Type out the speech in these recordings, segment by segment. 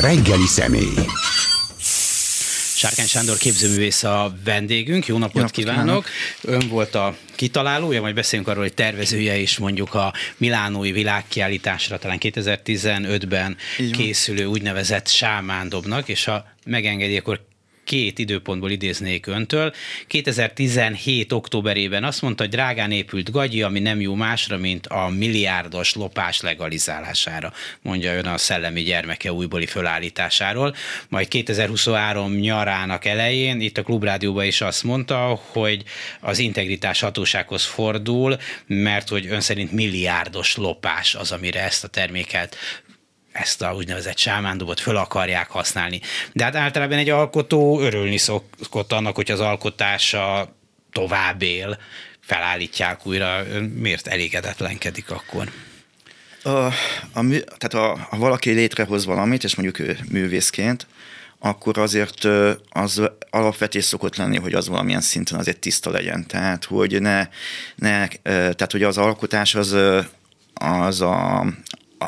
Reggeli személy. Sárkány Sándor képzőművész a vendégünk. Jó napot, Jó napot kívánok. kívánok! Ön volt a kitalálója, majd beszélünk arról, hogy tervezője is mondjuk a Milánói világkiállításra, talán 2015-ben készülő úgynevezett sámándobnak, és ha megengedi, akkor két időpontból idéznék öntől. 2017. októberében azt mondta, hogy drágán épült gagyi, ami nem jó másra, mint a milliárdos lopás legalizálására, mondja ön a szellemi gyermeke újbóli fölállításáról. Majd 2023 nyarának elején itt a Klubrádióban is azt mondta, hogy az integritás hatósághoz fordul, mert hogy ön szerint milliárdos lopás az, amire ezt a terméket ezt a úgynevezett sámándobot föl akarják használni. De hát általában egy alkotó örülni szokott annak, hogy az alkotása tovább él, felállítják újra. Miért elégedetlenkedik akkor? A, a, tehát a, ha valaki létrehoz valamit, és mondjuk ő művészként, akkor azért az alapvetés szokott lenni, hogy az valamilyen szinten azért tiszta legyen. Tehát, hogy ne, ne tehát, hogy az alkotás az, az a,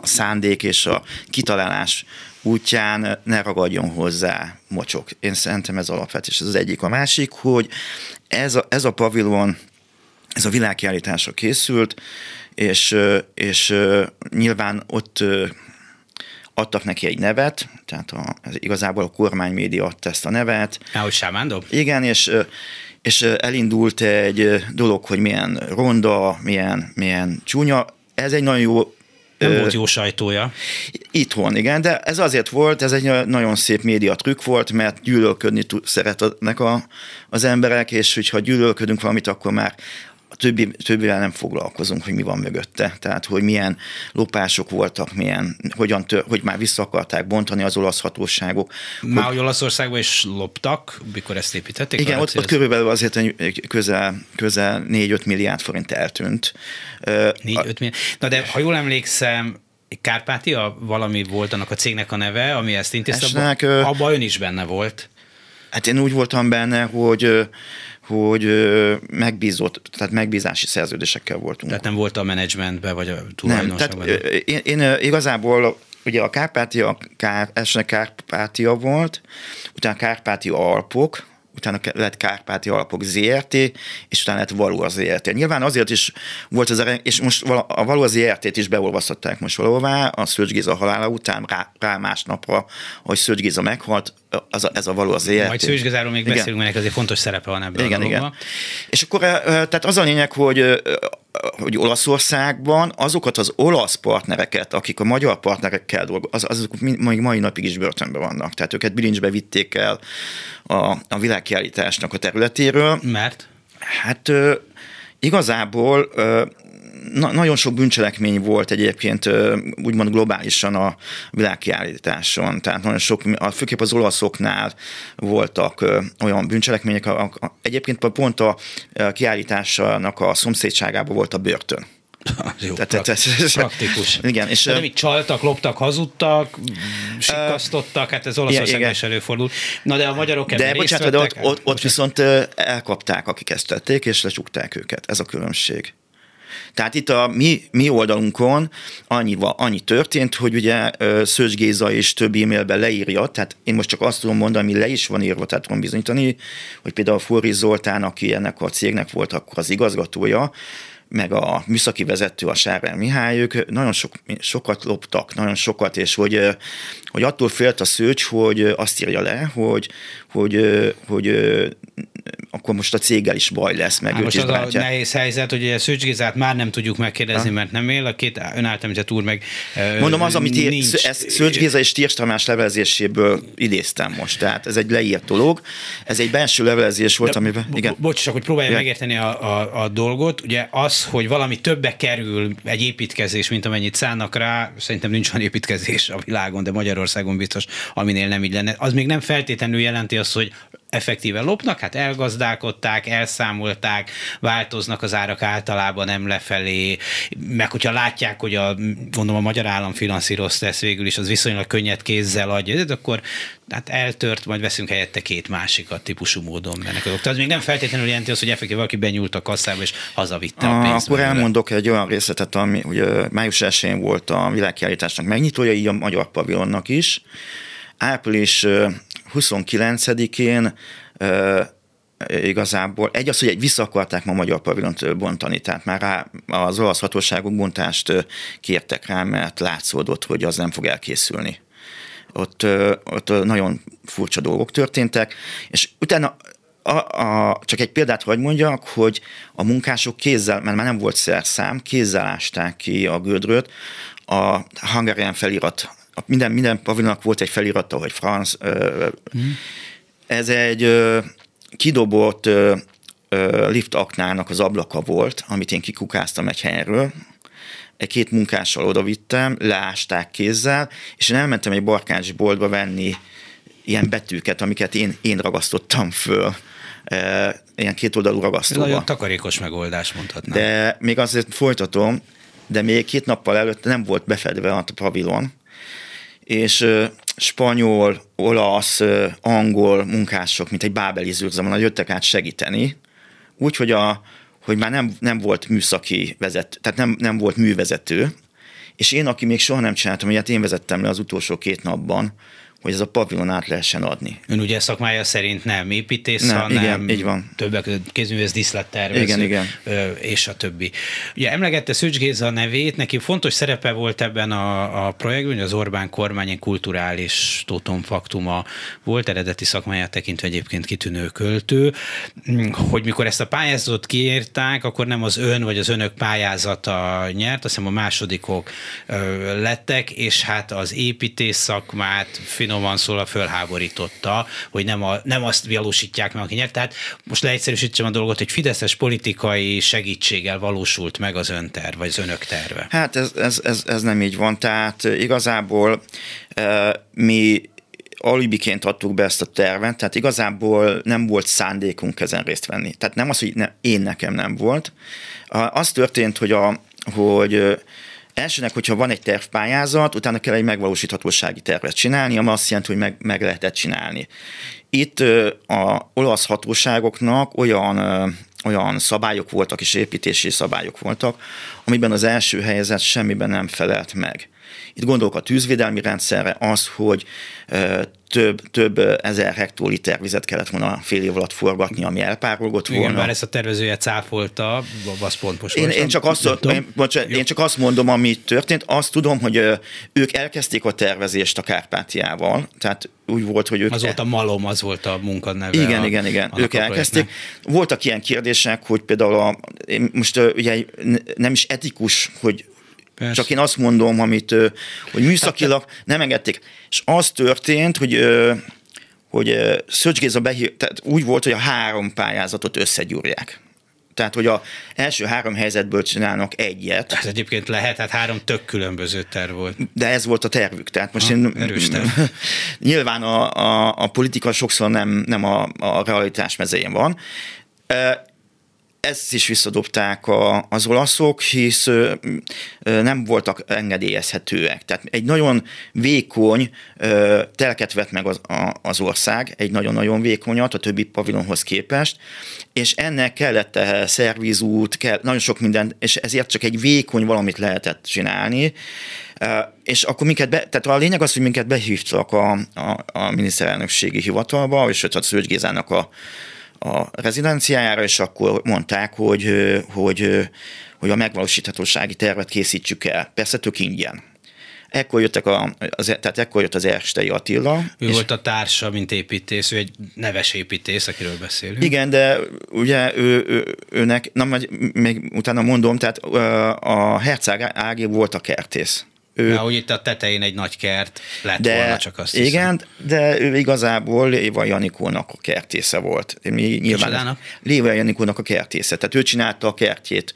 a szándék és a kitalálás útján ne ragadjon hozzá mocsok. Én szerintem ez alapvetés, ez az egyik. A másik, hogy ez a, ez a pavilon, ez a világkiállításra készült, és, és nyilván ott adtak neki egy nevet, tehát a, igazából a kormánymédia adta ezt a nevet. Ahogy Sámándó? Igen, és és elindult egy dolog, hogy milyen ronda, milyen, milyen csúnya. Ez egy nagyon jó nem volt jó sajtója. Itthon, igen, de ez azért volt, ez egy nagyon szép média trükk volt, mert gyűlölködni szeretnek a, az emberek, és hogyha gyűlölködünk valamit, akkor már többi, többivel nem foglalkozunk, hogy mi van mögötte. Tehát, hogy milyen lopások voltak, milyen, hogyan tör, hogy már vissza akarták bontani az olasz hatóságok. Már hogy Olaszországban is loptak, mikor ezt építették? Igen, ott, ott körülbelül azért közel, közel 4-5 milliárd forint eltűnt. 4-5 milliárd. Na de ha jól emlékszem, Kárpátia valami volt annak a cégnek a neve, ami ezt intézte, abban abba ön is benne volt. Hát én úgy voltam benne, hogy hogy megbízott, tehát megbízási szerződésekkel voltunk. Tehát nem volt a menedzsmentben, vagy a tulajdonosban? Nem, tehát én, én igazából ugye a Kárpátia, Kár, elsőnek Kárpátia volt, utána Kárpátia Alpok, utána lett Kárpáti Alapok ZRT, és utána lett Való az ZRT. Nyilván azért is volt az, és most a Való az ZRT-t is beolvasztották most valahová, a Szőcs Géza halála után, rá, rá másnapra, hogy Szőcs Géza meghalt, az a, ez a Való az ZRT. Majd Szőcs még igen. beszélünk, mert azért fontos szerepe van ebben igen, a igen. És akkor tehát az a lényeg, hogy hogy Olaszországban azokat az olasz partnereket, akik a magyar partnerekkel dolgoznak, az, azok még mai napig is börtönben vannak. Tehát őket bilincsbe vitték el a, a világkiállításnak a területéről. Mert? Hát igazából na, nagyon sok bűncselekmény volt egyébként úgymond globálisan a világkiállításon. Tehát nagyon sok, főképp az olaszoknál voltak olyan bűncselekmények, egyébként pont a kiállításnak a szomszédságában volt a börtön. Jó, tehát, ez, praktikus. Igen, és, De nem így csaltak, loptak, hazudtak, sikasztottak, hát ez Olaszországban is előfordul. Na de a magyarok De bocsánat, de ott, ott, ott viszont elkapták, akik ezt tették, és lecsukták őket. Ez a különbség. Tehát itt a mi, mi oldalunkon annyi, annyi történt, hogy ugye Szőcs Géza és több e-mailben leírja, tehát én most csak azt tudom mondani, ami le is van írva, tehát tudom bizonyítani, hogy például Forri Zoltán, aki ennek a cégnek volt akkor az igazgatója, meg a műszaki vezető, a Sárel Mihály, ők nagyon sok, sokat loptak, nagyon sokat, és hogy, hogy attól félt a szőcs, hogy azt írja le, hogy, hogy, hogy akkor most a céggel is baj lesz, meg Há, most is az bátja. a nehéz helyzet, hogy a Szőcs Gézát már nem tudjuk megkérdezni, ha? mert nem él, a két önáltalmított úr meg Mondom, az, amit nincs. ezt Szőcs Géza és Tirsz Tamás levelezéséből idéztem most, tehát ez egy leírt dolog. Ez egy belső levelezés volt, De, amiben... Igen. Bocs, csak hogy próbálja megérteni a, a, a dolgot. Ugye az, hogy valami többe kerül egy építkezés, mint amennyit szánnak rá, szerintem nincs olyan építkezés a világon, de Magyarországon biztos, aminél nem így lenne. Az még nem feltétlenül jelenti azt, hogy effektíve lopnak, hát elgazdálkodták, elszámolták, változnak az árak általában nem lefelé, meg hogyha látják, hogy a, gondolom a magyar állam finanszírozta ezt végül is, az viszonylag könnyed kézzel adja, de akkor hát eltört, majd veszünk helyette két másikat típusú módon mennek azok. Tehát még nem feltétlenül jelenti azt, hogy effektíve valaki benyúlt a kasszába és hazavitte a pénzt. Akkor elmondok egy olyan részletet, ami ugye május 1 volt a világkiállításnak megnyitója, így a magyar pavilonnak is április 29-én igazából egy az, hogy egy vissza akarták ma magyar pavilont bontani, tehát már rá az olasz hatóságok bontást kértek rá, mert látszódott, hogy az nem fog elkészülni. Ott, ott nagyon furcsa dolgok történtek, és utána a, a, csak egy példát hogy mondjak, hogy a munkások kézzel, mert már nem volt szerszám, kézzel ásták ki a gödröt, a Hungarian felirat, minden, minden pavilonnak volt egy felirata, hogy franc. Mm. Ez egy kidobott liftaknának az ablaka volt, amit én kikukáztam egy helyről, egy két munkással odavittem, leásták kézzel, és én elmentem egy barkács boltba venni ilyen betűket, amiket én, én ragasztottam föl ilyen kétoldalú ragasztóba. Nagyon takarékos megoldás mondhatnám. De még azért folytatom, de még két nappal előtt nem volt befedve a pavilon, és spanyol, olasz, angol munkások, mint egy bábeli zűrzamon, jöttek át segíteni, úgyhogy a, hogy már nem, nem volt műszaki vezető, tehát nem, nem volt művezető, és én, aki még soha nem csináltam, ilyet én vezettem le az utolsó két napban, hogy ez a pavilon át lehessen adni. Ön ugye szakmája szerint nem építész, nem, hanem igen, így van. többek kézművész díszlettervező, igen, igen. és a többi. Ugye emlegette Szücs Géza nevét, neki fontos szerepe volt ebben a, a projektben, hogy az Orbán kormány kulturális totomfaktuma volt, eredeti szakmáját tekintve egyébként kitűnő költő, hogy mikor ezt a pályázatot kiírták, akkor nem az ön vagy az önök pályázata nyert, azt hiszem a másodikok lettek, és hát az építész szakmát, finoman szólva fölháborította, hogy nem, a, nem azt valósítják meg, aki nyert. Tehát most leegyszerűsítsem a dolgot, hogy fideszes politikai segítséggel valósult meg az önterv, vagy az önök terve. Hát ez, ez, ez, ez nem így van. Tehát igazából e, mi alibiként adtuk be ezt a tervet, tehát igazából nem volt szándékunk ezen részt venni. Tehát nem az, hogy ne, én nekem nem volt. Az történt, hogy, a, hogy Elsőnek, hogyha van egy tervpályázat, utána kell egy megvalósíthatósági tervet csinálni, ami azt jelenti, hogy meg, meg lehetett csinálni. Itt a olasz hatóságoknak olyan olyan szabályok voltak és építési szabályok voltak, amiben az első helyzet semmiben nem felelt meg. Itt gondolok a tűzvédelmi rendszerre, az, hogy több, több ezer hektoliter vizet kellett volna fél év alatt forgatni, ami elpárolgott volna. Igen, már ezt a tervezője cáfolta, az pont most én, én, csak azt, én, bocsánat, én csak azt mondom, ami történt. Azt tudom, hogy ők elkezdték a tervezést a Kárpátiával, tehát úgy volt, hogy ők... Az volt a malom, az volt a munkanneve. Igen, a, igen, igen. Ők elkezdték. Voltak ilyen kérdések, hogy például a, most ugye nem is etikus, hogy Persze. Csak én azt mondom, amit, hogy műszakilag nem engedték. És az történt, hogy hogy Szöcs Géza behír, tehát úgy volt, hogy a három pályázatot összegyúrják. Tehát, hogy a első három helyzetből csinálnak egyet. Ez egyébként lehet, hát három tök különböző terv volt. De ez volt a tervük. Tehát most ha, én, erős terv. nyilván a, a, a politika sokszor nem, nem a, a realitás mezején van ezt is visszadobták a, az olaszok, hisz ö, ö, nem voltak engedélyezhetőek. Tehát egy nagyon vékony ö, telket vett meg az, a, az ország, egy nagyon-nagyon vékonyat a többi pavilonhoz képest, és ennek kellett szervizút, kell, nagyon sok minden, és ezért csak egy vékony valamit lehetett csinálni, és akkor minket, be, tehát a lényeg az, hogy minket behívtak a, a, a miniszterelnökségi hivatalba, és a Szőcs Gézának a a rezidenciájára, és akkor mondták, hogy, hogy, hogy a megvalósíthatósági tervet készítsük el. Persze tök ingyen. Ekkor, jöttek a, az, tehát ekkor jött az Erstei Attila. Ő és volt a társa, mint építész, ő egy neves építész, akiről beszélünk. Igen, de ugye ő, ő, őnek, na majd még utána mondom, tehát a Herceg Ági volt a kertész. Ő, Na, hogy itt a tetején egy nagy kert lett de, volna, csak azt Igen, hiszem. de ő igazából Éva Janikónak a kertésze volt. Mi nyilván Léva Janikónak a kertésze. Tehát ő csinálta a kertjét.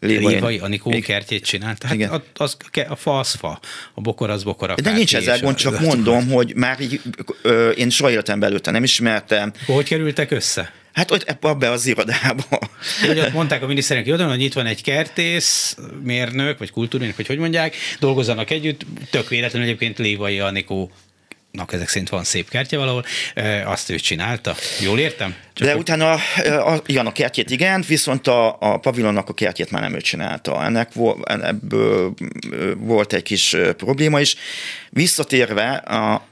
Léva, Léva Janikó Igen. kertjét csinálta. Hát Igen. Az, a fa az fa, a bokor az bokor. A de nincs ezzel gond, csak mondom, hogy már így, ö, én soha életem előtte nem ismertem. Hogy kerültek össze? Hát ott ebbe az irodába. Hogy ott mondták a miniszterek oldalon, hogy itt van egy kertész, mérnök, vagy kultúrmérnök, vagy hogy mondják, dolgozzanak együtt, tök véletlenül egyébként Lévai Anikó ezek szerint van szép kertje valahol, azt ő csinálta. Jól értem? Csak De hogy... utána, a, igen, a kertjét igen, viszont a, a pavilonnak a kertjét már nem ő csinálta. Ennek ebből volt egy kis probléma is. Visszatérve, a,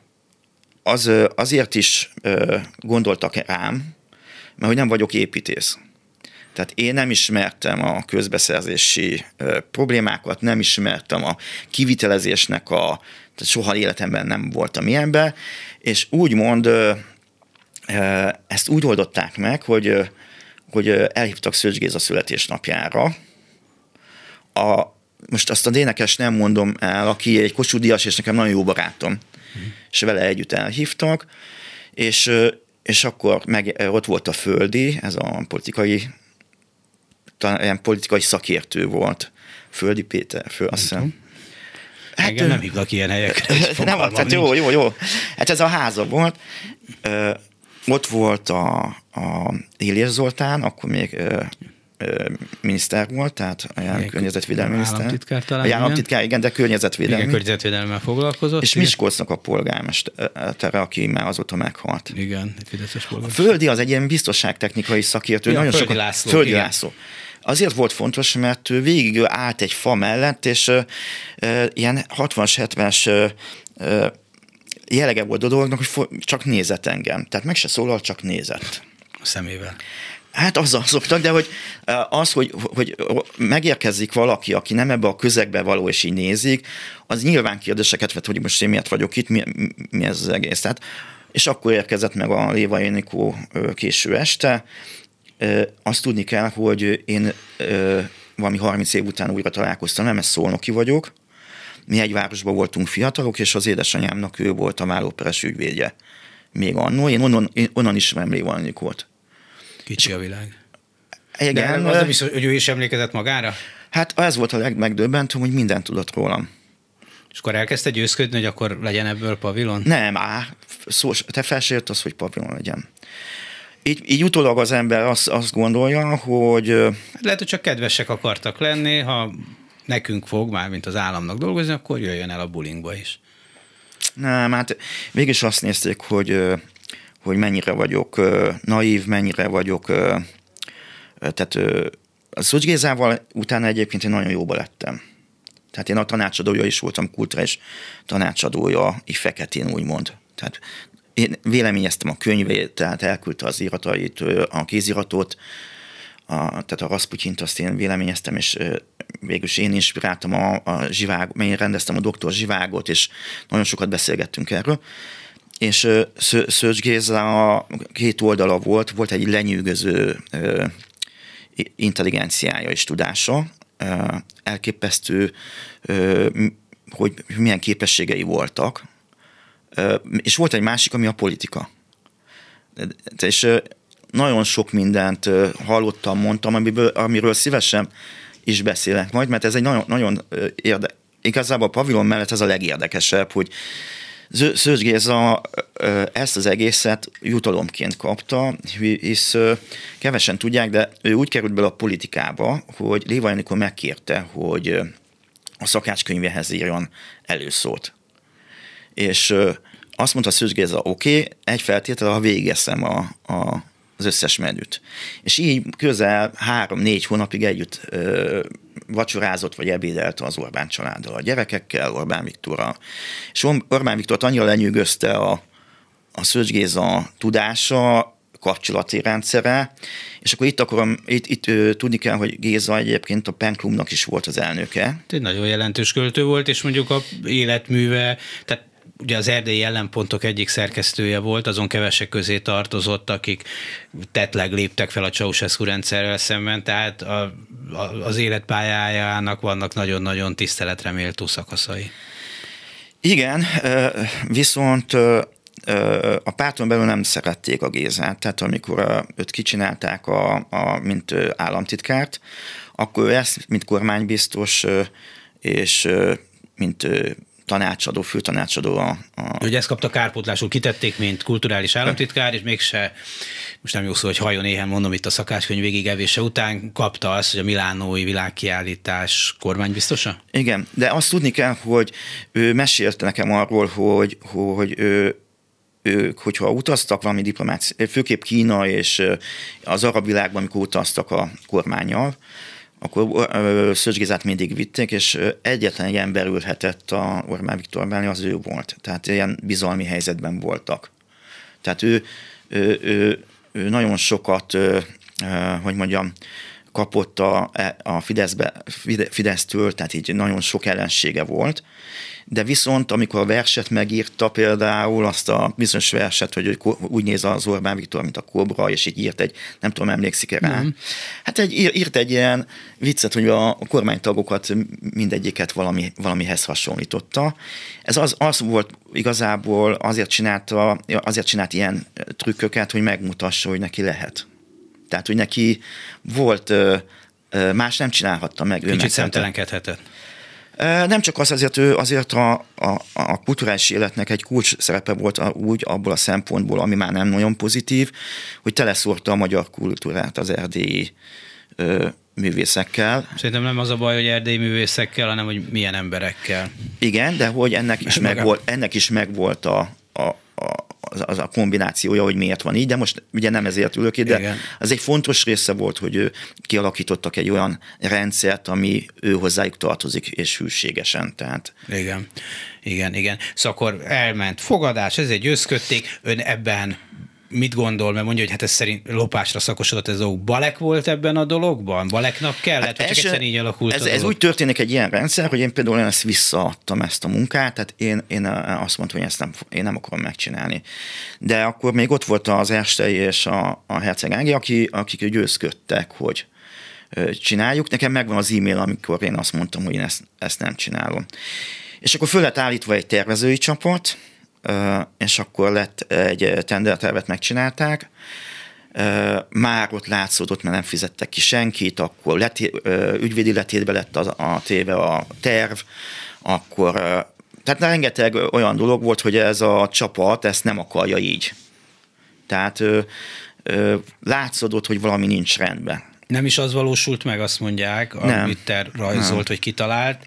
az, azért is gondoltak rám, mert hogy nem vagyok építész. Tehát én nem ismertem a közbeszerzési problémákat, nem ismertem a kivitelezésnek a, tehát soha életemben nem voltam ilyenben, és úgymond ezt úgy oldották meg, hogy, hogy elhívtak Szőcs Géza születésnapjára. A, most azt a dénekes nem mondom el, aki egy Kossuth és nekem nagyon jó barátom, mm. és vele együtt elhívtak, és, és akkor meg, ott volt a Földi, ez a politikai, ilyen politikai szakértő volt, Földi Péter, föl, azt hiszem. Hát, Engem nem hívnak ilyen helyekre. nem, tehát jó, jó, jó. Hát ez a háza volt. Ö, ott volt a, a Éliás Zoltán, akkor még ö, miniszter volt, tehát a környezetvédelmi miniszter. Államtitkár talán. Államtitkár, igen, de környezetvédelmi. Igen, környezetvédelemmel foglalkozott. És Miskolcnak a polgármestere, aki már azóta meghalt. Igen, fideszes A Földi az egy ilyen biztonságtechnikai szakértő. Ja, nagyon Földi sokat, László, Földi igen. László. Azért volt fontos, mert ő végig állt egy fa mellett, és ö, ö, ilyen 60-as, 70-es ö, jellege volt a dolognak, hogy csak nézett engem. Tehát meg se szólal, csak nézett. A szemével. Hát azzal szoktak, de hogy az, hogy, hogy megérkezik valaki, aki nem ebbe a közegbe való, és így nézik, az nyilván kérdéseket vet, hogy most én miért vagyok itt, mi, mi ez az egész. Tehát, és akkor érkezett meg a Léva Énikó késő este. Azt tudni kell, hogy én valami 30 év után újra találkoztam, nem, ez szolnoki vagyok. Mi egy városban voltunk fiatalok, és az édesanyámnak ő volt a vállóperes ügyvédje. Még annó, én onnan, én onnan ismerem Léva Énikót. Kicsi a világ. Igen, De az nem biztos, hogy ő is emlékezett magára? Hát ez volt a legmegdöbbentőbb, hogy mindent tudott rólam. És akkor elkezdte győzködni, hogy akkor legyen ebből pavilon? Nem, á, szó, te felsért az, hogy pavilon legyen. Így, így utólag az ember azt, azt gondolja, hogy... Hát lehet, hogy csak kedvesek akartak lenni, ha nekünk fog, már mint az államnak dolgozni, akkor jöjjön el a bulingba is. Nem, hát végig azt nézték, hogy, hogy mennyire vagyok naív, mennyire vagyok... Tehát a Szocs Gézával utána egyébként én nagyon jóba lettem. Tehát én a tanácsadója is voltam, kulturális tanácsadója, így feketén úgymond. Tehát én véleményeztem a könyvét, tehát elküldte az iratait, a kéziratot, a, tehát a Rasputyint azt én véleményeztem, és végül én inspiráltam a, a zsivág, én rendeztem a doktor zsivágot, és nagyon sokat beszélgettünk erről. És Szörcs Géza a két oldala volt, volt egy lenyűgöző intelligenciája és tudása, elképesztő, hogy milyen képességei voltak, és volt egy másik, ami a politika. És nagyon sok mindent hallottam, mondtam, amiből, amiről szívesen is beszélek majd, mert ez egy nagyon, nagyon érde, igazából a pavilon mellett ez a legérdekesebb, hogy Szőcs Géza ezt az egészet jutalomként kapta, hisz kevesen tudják, de ő úgy került bele a politikába, hogy Léva Enikor megkérte, hogy a szakácskönyvéhez írjon előszót. És azt mondta Szőcs Géza, oké, okay, egy feltétel, ha végezem a, a, az összes menüt. És így közel három-négy hónapig együtt ö, vacsorázott vagy ebédelt az Orbán családdal, a gyerekekkel, Orbán Viktorral. És Orbán Viktor annyira lenyűgözte a, a Szőcs Géza tudása, kapcsolati rendszere, és akkor itt akarom, itt, itt ö, tudni kell, hogy Géza egyébként a Penklubnak is volt az elnöke. Egy nagyon jelentős költő volt, és mondjuk a életműve, tehát ugye az erdélyi ellenpontok egyik szerkesztője volt, azon kevesek közé tartozott, akik tetleg léptek fel a Ceausescu rendszerrel szemben, tehát a, a, az életpályájának vannak nagyon-nagyon tiszteletre méltó szakaszai. Igen, viszont a párton belül nem szerették a Gézát, tehát amikor őt kicsinálták, a, a, mint államtitkárt, akkor ezt, mint kormánybiztos, és mint tanácsadó, főtanácsadó. A, a... Hogy ezt kapta kárpótlásul, kitették, mint kulturális államtitkár, és mégse, most nem jó szó, hogy hajon éhen mondom itt a szakácskönyv végigevése után, kapta azt, hogy a Milánói világkiállítás kormánybiztosa? Igen, de azt tudni kell, hogy ő mesélte nekem arról, hogy, hogy ő, ők, hogyha utaztak valami diplomáci, főképp Kína és az arab világban, amikor utaztak a kormányjal, akkor Szöcs Gézát mindig vitték, és egyetlen egy ember ülhetett a Orbán Viktor mellé, az ő volt. Tehát ilyen bizalmi helyzetben voltak. Tehát ő, ő, ő, ő nagyon sokat, hogy mondjam, kapott a, a Fideszbe, Fidesztől, tehát így nagyon sok ellensége volt, de viszont amikor a verset megírta például azt a bizonyos verset, hogy úgy néz az Orbán Viktor, mint a kobra, és így írt egy, nem tudom, emlékszik-e rá. Mm. Hát egy, írt egy ilyen viccet, hogy a, a kormánytagokat mindegyiket valami, valamihez hasonlította. Ez az, az volt igazából, azért csinálta, azért csinált ilyen trükköket, hogy megmutassa, hogy neki lehet. Tehát, hogy neki volt, más nem csinálhatta meg. Kicsit szemtelenkedhetett. Nem csak az, azért ő azért a, a, a kulturális életnek egy kulcs szerepe volt úgy abból a szempontból, ami már nem nagyon pozitív, hogy teleszórta a magyar kultúrát az erdélyi ö, művészekkel. Szerintem nem az a baj, hogy erdélyi művészekkel, hanem hogy milyen emberekkel. Igen, de hogy ennek is, megvolt, ennek is megvolt a, a, az, az a kombinációja, hogy miért van így, de most ugye nem ezért ülök itt, de Igen. az egy fontos része volt, hogy ő kialakítottak egy olyan rendszert, ami ő hozzájuk tartozik, és hűségesen. Tehát. Igen, igen, igen. Szóval akkor elment fogadás, ez egy összkötték, ön ebben mit gondol, mert mondja, hogy hát ez szerint lopásra szakosodott ez a Balek volt ebben a dologban? Baleknak kellett, hát vagy csak egyszer így alakult ez, ez úgy történik egy ilyen rendszer, hogy én például én ezt visszaadtam ezt a munkát, tehát én, én azt mondtam, hogy ezt nem, én nem akarom megcsinálni. De akkor még ott volt az Erstei és a, a Herceg Ági, aki, akik győzködtek, hogy csináljuk. Nekem megvan az e-mail, amikor én azt mondtam, hogy én ezt, ezt nem csinálom. És akkor föl lett állítva egy tervezői csapat, és akkor lett egy tendertervet megcsinálták, már ott látszódott, mert nem fizettek ki senkit, akkor leti, ügyvédi letétbe lett a, a téve a terv, akkor tehát rengeteg olyan dolog volt, hogy ez a csapat ezt nem akarja így. Tehát látszódott, hogy valami nincs rendben. Nem is az valósult meg, azt mondják, nem. amit te rajzolt, nem. vagy kitalált,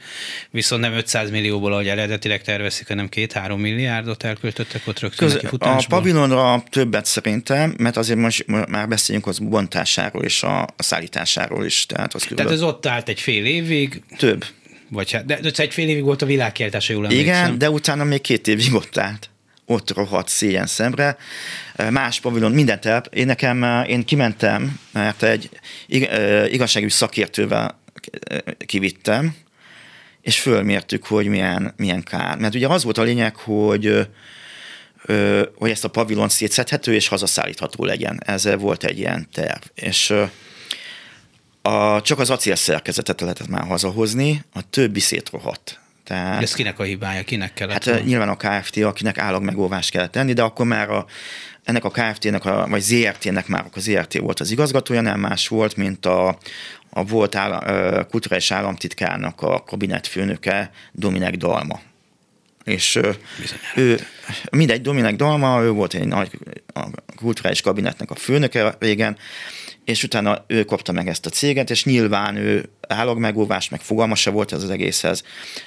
viszont nem 500 millióból, ahogy eredetileg tervezik, hanem 2-3 milliárdot elköltöttek ott rögtön Köz, A pavilonra többet szerintem, mert azért most már beszéljünk az bontásáról és a, a szállításáról is. Tehát, az tehát ez ott állt egy fél évig? Több. Vagy hát, de, de egy fél évig volt a világkiáltása, jól emlékszem. Igen, de utána még két évig ott állt ott rohadt szégyen szemre. Más pavilon, mindent el. Én nekem, én kimentem, mert egy igazságügyi szakértővel kivittem, és fölmértük, hogy milyen, milyen kár. Mert ugye az volt a lényeg, hogy hogy ezt a pavilon szétszedhető és hazaszállítható legyen. Ez volt egy ilyen terv. És a, csak az acél szerkezetet lehetett már hazahozni, a többi szétrohadt. Tehát, ez kinek a hibája, kinek kellett? Hát volna? nyilván a KFT, akinek állagmegóvást kellett tenni, de akkor már a, ennek a KFT-nek, a, vagy ZRT-nek már a ZRT volt az igazgatója, nem más volt, mint a, a volt állam, kulturális államtitkárnak a kabinetfőnöke Dominek Dalma. És Bizonyára. ő, mindegy, Dominek Dalma, ő volt egy nagy a kulturális kabinetnek a főnöke régen, és utána ő kapta meg ezt a céget, és nyilván ő állagmegóvás, meg fogalmasa volt ez az egészhez.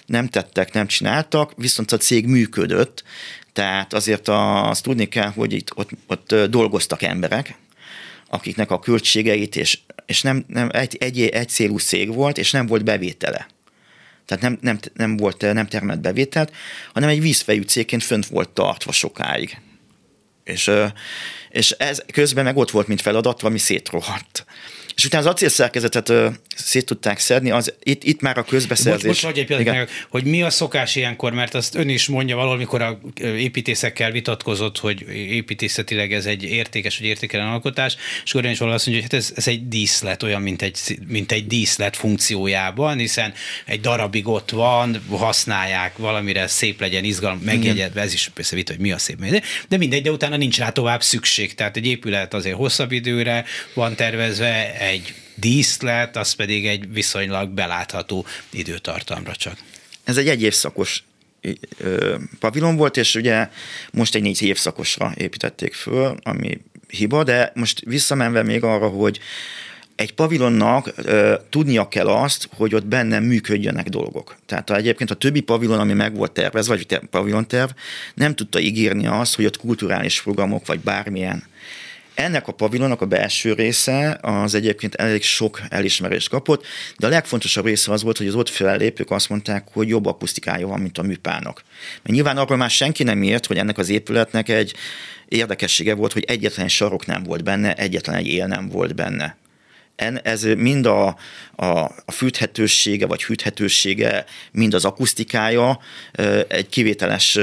Nem tettek, nem csináltak, viszont a cég működött, tehát azért azt tudni kell, hogy itt ott, ott dolgoztak emberek, akiknek a költségeit, és, és nem, nem egy, egy, egy célú cég volt, és nem volt bevétele. Tehát nem, nem, nem volt, nem termelt bevételt, hanem egy vízfejű cégként fönt volt tartva sokáig. És, és ez közben meg ott volt, mint feladat, ami szétrohadt. És utána az acélszerkezetet szét tudták szedni, az, itt, itt már a közbeszerzés. Most, most egy meg, hogy mi a szokás ilyenkor, mert azt ön is mondja valamikor a építészekkel vitatkozott, hogy építészetileg ez egy értékes vagy értékelen alkotás, és akkor ön is azt mondja, hogy hát ez, ez egy díszlet, olyan, mint egy, mint egy díszlet funkciójában, hiszen egy darabig ott van, használják valamire, szép legyen, izgalom, megjegyedve, ez is persze vita, hogy mi a szép, de mindegy, de utána nincs rá tovább szükség. Tehát egy épület azért hosszabb időre van tervezve, egy díszlet, az pedig egy viszonylag belátható időtartamra csak. Ez egy egy évszakos pavilon volt, és ugye most egy négy évszakosra építették föl, ami hiba, de most visszamenve még arra, hogy egy pavilonnak ö, tudnia kell azt, hogy ott benne működjenek dolgok. Tehát ha egyébként a többi pavilon, ami meg volt tervezve, vagy pavilonterv, nem tudta ígérni azt, hogy ott kulturális programok, vagy bármilyen ennek a pavilonnak a belső része az egyébként elég sok elismerést kapott, de a legfontosabb része az volt, hogy az ott fellépők azt mondták, hogy jobb akusztikája van, mint a műpának. Mert nyilván arról már senki nem ért, hogy ennek az épületnek egy érdekessége volt, hogy egyetlen sarok nem volt benne, egyetlen egy él nem volt benne ez mind a, a, a fűthetősége, vagy hűthetősége, mind az akusztikája egy kivételes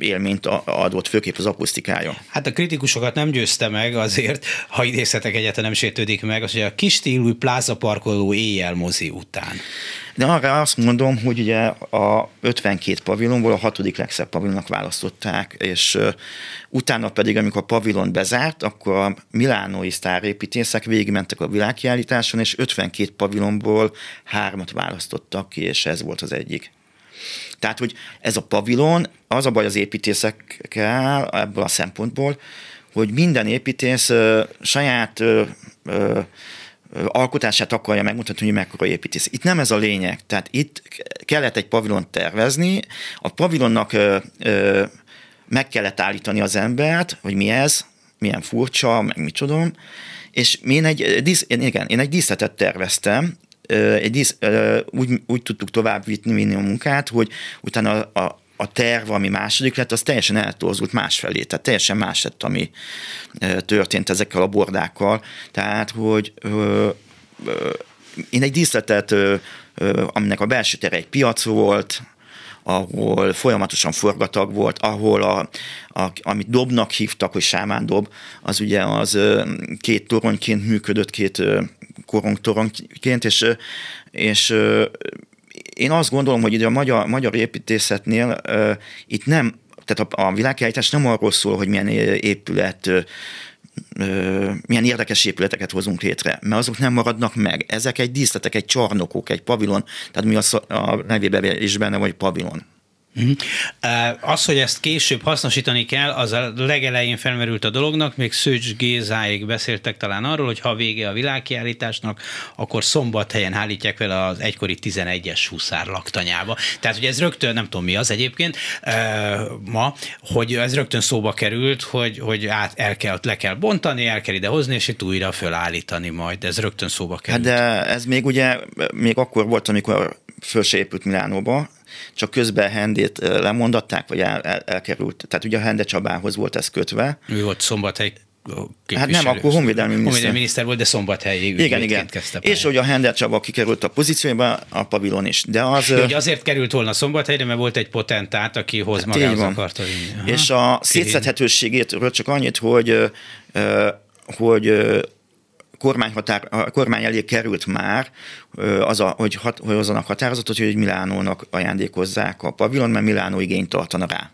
élményt adott, főképp az akusztikája. Hát a kritikusokat nem győzte meg azért, ha idézhetek egyetlen nem sértődik meg, az, hogy a kis stílú plázaparkoló éjjel mozi után. De arra azt mondom, hogy ugye a 52 pavilonból a hatodik legszebb pavilonnak választották, és utána pedig, amikor a pavilon bezárt, akkor a milánói sztárépítészek végigmentek a világkiállításon, és 52 pavilonból hármat választottak ki, és ez volt az egyik. Tehát, hogy ez a pavilon, az a baj az építészekkel ebből a szempontból, hogy minden építész ö, saját ö, ö, alkotását akarja megmutatni, hogy mekkora építész. Itt nem ez a lényeg. Tehát itt kellett egy pavilont tervezni, a pavilonnak ö, ö, meg kellett állítani az embert, hogy mi ez, milyen furcsa, meg mit tudom, és én egy, dísz, igen, én egy díszletet terveztem, egy dísz, úgy, úgy tudtuk tovább vinni a munkát, hogy utána a, a, a terv, ami második lett, az teljesen eltorzult másfelé, tehát teljesen más lett, ami történt ezekkel a bordákkal. Tehát, hogy ö, ö, én egy díszletet, ö, aminek a belső tere egy piac volt, ahol folyamatosan forgatag volt, ahol a, a, amit dobnak hívtak, hogy sámán dob, az ugye az két toronyként működött, két korongtoronyként, és, és én azt gondolom, hogy ide a magyar, magyar építészetnél itt nem, tehát a, a világkiállítás nem arról szól, hogy milyen épület milyen érdekes épületeket hozunk létre, mert azok nem maradnak meg. Ezek egy díszletek, egy csarnokok, egy pavilon, tehát mi a, a nevében is benne vagy pavilon. Mhm. Az, hogy ezt később hasznosítani kell, az a legelején felmerült a dolognak, még Szőcs Gézáig beszéltek talán arról, hogy ha vége a világkiállításnak, akkor szombathelyen állítják fel az egykori 11-es huszár laktanyába. Tehát, hogy ez rögtön, nem tudom mi az egyébként ma, hogy ez rögtön szóba került, hogy, hogy át, el kell, le kell bontani, el kell hozni, és itt újra fölállítani majd. Ez rögtön szóba került. Hát de ez még ugye, még akkor volt, amikor föl se épült Milánóba, csak közben Hendét lemondatták, vagy el, el, elkerült. Tehát ugye a Hende Csabához volt ez kötve. Ő volt szombathely Hát nem, akkor honvédelmi miniszter. Honvédelmi miniszter volt, de szombathelyig igen, igen. És hogy a Hender Csaba kikerült a pozícióba, a pavilon is. De az... Jó, hogy azért került volna szombathelyre, mert volt egy potentát, aki hoz hát magához akarta vinni. És a szétszedhetőségétről csak annyit, hogy, hogy kormányhatár, a kormány elé került már az, a, hogy, hat, hogy hozzanak határozatot, hogy Milánónak ajándékozzák a pavilon, mert Milánó igényt tartana rá.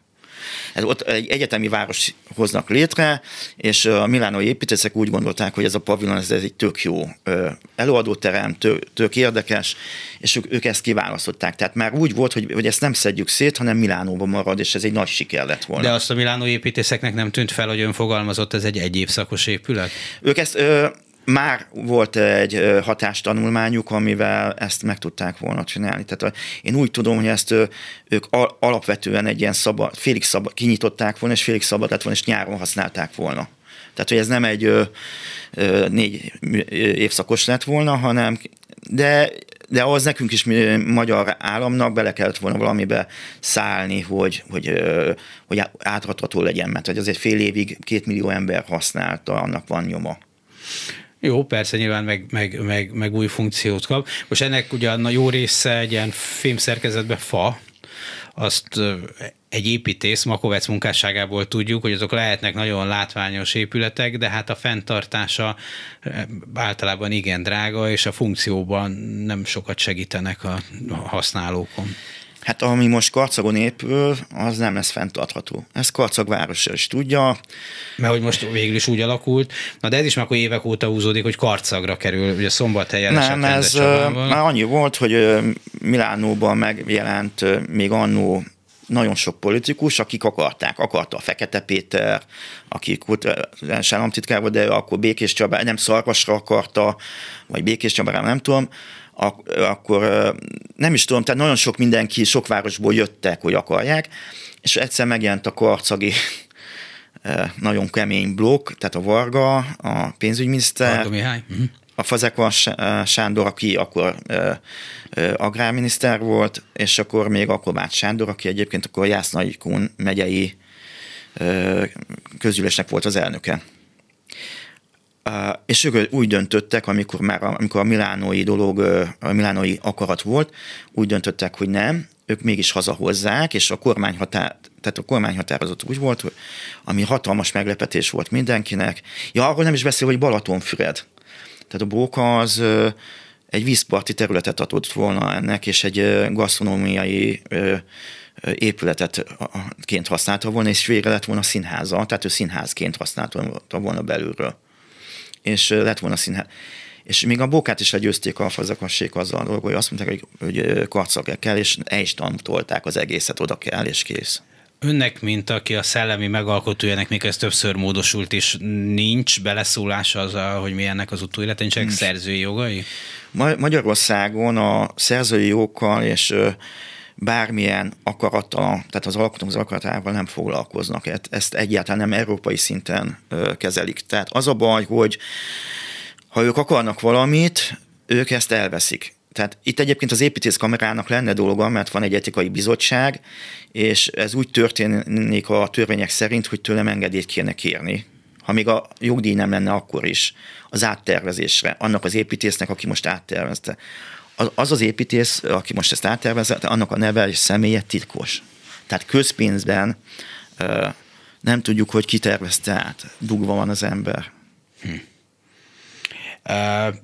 Ez ott egy egyetemi város hoznak létre, és a milánói építészek úgy gondolták, hogy ez a pavilon ez, ez egy tök jó előadóterem, tök, tök érdekes, és ők, ők ezt kiválasztották. Tehát már úgy volt, hogy, hogy ezt nem szedjük szét, hanem Milánóban marad, és ez egy nagy siker lett volna. De azt a milánói építészeknek nem tűnt fel, hogy ön fogalmazott, ez egy egy évszakos épület? Ők ezt már volt egy hatástanulmányuk, amivel ezt meg tudták volna csinálni. Tehát én úgy tudom, hogy ezt ők alapvetően egy ilyen szabad, félig szabad, kinyitották volna, és félig szabad lett volna, és nyáron használták volna. Tehát, hogy ez nem egy ö, ö, négy évszakos lett volna, hanem de, de az nekünk is mi, magyar államnak bele kellett volna valamibe szállni, hogy, hogy, hogy áthatható legyen, mert hogy azért fél évig két millió ember használta, annak van nyoma. Jó, persze nyilván meg, meg, meg, meg új funkciót kap. Most ennek ugye a jó része egy ilyen filmszerkezetben fa, azt egy építész Makovec munkásságából tudjuk, hogy azok lehetnek nagyon látványos épületek, de hát a fenntartása általában igen drága, és a funkcióban nem sokat segítenek a használókon. Hát ami most Karcagon épül, az nem lesz fenntartható. Ez Karcag városa is tudja. Mert hogy most végül is úgy alakult. Na de ez is már akkor évek óta húzódik, hogy Karcagra kerül, ugye szombathelyen Nem, ez már annyi volt, hogy Milánóban megjelent még annó nagyon sok politikus, akik akarták. Akarta a Fekete Péter, aki államtitkár volt, de akkor Békés Csabá, nem Szarvasra akarta, vagy Békés Csabára, nem tudom ak- akkor nem is tudom, tehát nagyon sok mindenki, sok városból jöttek, hogy akarják, és egyszer megjelent a karcagi nagyon kemény blokk, tehát a Varga, a pénzügyminiszter, Varga Mihály. Uh-huh. a Fazekva Sándor, aki akkor agrárminiszter volt, és akkor még akkor Bát Sándor, aki egyébként akkor Jásznai Kun megyei közgyűlésnek volt az elnöke. És ők úgy döntöttek, amikor már amikor a milánói dolog, a milánói akarat volt, úgy döntöttek, hogy nem, ők mégis hazahozzák, és a kormány határ, tehát a kormány határozat úgy volt, hogy, ami hatalmas meglepetés volt mindenkinek. Ja, arról nem is beszél, hogy Balatonfüred. Tehát a Bóka az egy vízparti területet adott volna ennek, és egy gasztronómiai épületet ként használta volna, és vége lett volna színháza, tehát ő színházként használta volna belülről. És lett volna színház. És még a bókát is legyőzték a fazakassék azzal a dolog, hogy azt mondták, hogy, hogy karcag kell, és el is tanultolták az egészet, oda kell, és kész. Önnek, mint aki a szellemi megalkotójának még ez többször módosult, és nincs beleszólása az, hogy mi ennek az utóélete, nincsenek szerzői jogai? Magyarországon a szerzői jogokkal és bármilyen akarattal, tehát az alkotók az akaratával nem foglalkoznak. Ezt egyáltalán nem európai szinten kezelik. Tehát az a baj, hogy ha ők akarnak valamit, ők ezt elveszik. Tehát itt egyébként az építészkamerának lenne dolga, mert van egy etikai bizottság, és ez úgy történik a törvények szerint, hogy tőlem engedélyt kéne kérni. Ha még a jogdíj nem lenne akkor is, az áttervezésre, annak az építésznek, aki most áttervezte. Az az építész, aki most ezt áttervezte, annak a neve és személye titkos. Tehát közpénzben nem tudjuk, hogy ki tervezte át. Dugva van az ember. Hm. Uh,